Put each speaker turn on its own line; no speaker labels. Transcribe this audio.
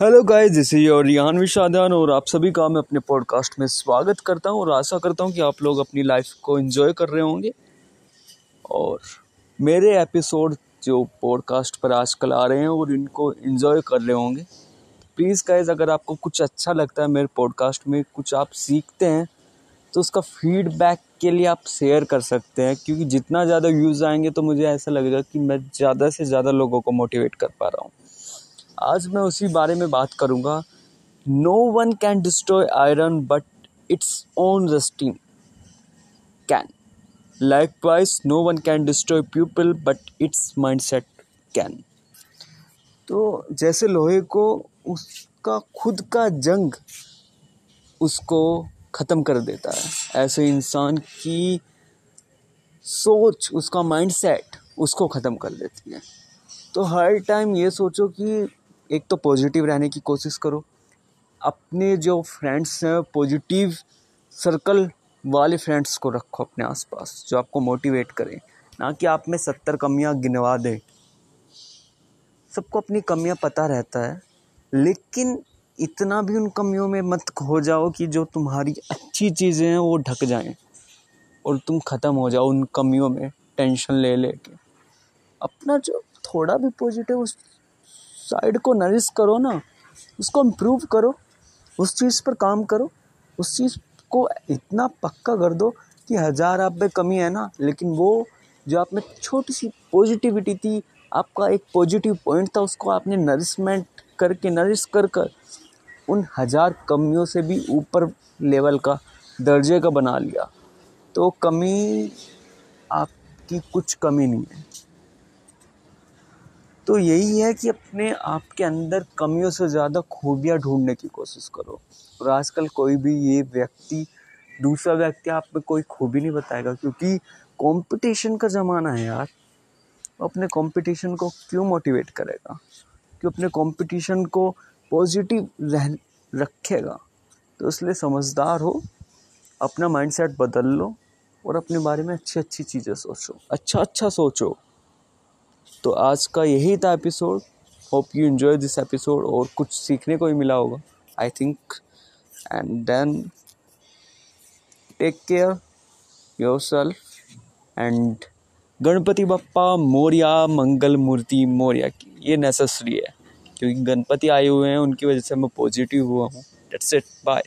Hello guys this is your Rihan Vishadan और आप सभी का मैं अपने पॉडकास्ट में स्वागत करता हूँ और आशा करता हूँ कि आप लोग अपनी लाइफ को एंजॉय कर रहे होंगे। और मेरे एपिसोड जो पॉडकास्ट पर आजकल आ रहे हैं और इनको एंजॉय कर रहे होंगे। प्लीज़ गाइस अगर आपको कुछ अच्छा लगता है मेरे पॉडकास्ट में, कुछ आप सीखते हैं तो उसका फीडबैक के लिए आप शेयर कर सकते हैं, क्योंकि जितना ज़्यादा व्यूज़ आएँगे तो मुझे ऐसा लगेगा कि मैं ज़्यादा से ज़्यादा लोगों को मोटिवेट कर पा रहा हूँ। आज मैं उसी बारे में बात करूँगा। No one can destroy iron but its own rusting can likewise no one can destroy people but its mind set can तो जैसे लोहे को, उसका खुद का जंग उसको ख़त्म कर देता है। ऐसे इंसान की सोच, उसका माइंड सेट उसको ख़त्म कर देती है। तो हर टाइम ये सोचो कि एक तो पॉजिटिव रहने की कोशिश करो। अपने जो फ्रेंड्स हैं पॉजिटिव सर्कल वाले फ्रेंड्स को रखो अपने आसपास, जो आपको मोटिवेट करें। ना कि आप में सत्तर कमियाँ गिनवा दें। सबको अपनी कमियाँ पता रहता है, लेकिन इतना भी उन कमियों में मत खो जाओ कि जो तुम्हारी अच्छी चीज़ें हैं, वो ढक जाएँ, और तुम ख़त्म हो जाओ उन कमियों में टेंशन ले ले के अपना जो थोड़ा भी पॉजिटिव उस साइड को नरिश करो ना, उसको इम्प्रूव करो, उस चीज़ पर काम करो, उस चीज़ को इतना पक्का कर दो कि हज़ार आप में कमी है ना, लेकिन वो जो आप में छोटी सी पॉजिटिविटी थी, आपका एक पॉजिटिव पॉइंट था, उसको आपने नरिशमेंट करके नरिश कर कर उन हज़ार कमियों से भी ऊपर लेवल का, दर्जे का बना लिया। तो कमी आपकी कुछ कमी नहीं है। तो यही है कि अपने आप के अंदर कमियों से ज़्यादा खूबियाँ ढूँढने की कोशिश करो। और आजकल कोई भी ये व्यक्ति, दूसरा व्यक्ति आप में कोई खूबी नहीं बताएगा क्योंकि कंपटीशन का ज़माना है यार। अपने कंपटीशन को क्यों मोटिवेट करेगा? क्यों अपने कंपटीशन को पॉजिटिव रह, रखेगा? तो इसलिए समझदार हो, अपना माइंडसेट बदल लो और अपने बारे में अच्छी अच्छी चीज़ें सोचो। अच्छा अच्छा सोचो। तो आज का यही था episode hope you enjoy this episode और कुछ सीखने को ही मिला होगा I think and then take care yourself and Ganpati Bappa, Morya, Mangal Murti, Morya की, ये नेसेसरी है. क्योंकि गणपति आए हुए हैं, उनकी वजह से मैं पॉजिटिव हुआ हूँ. That's it by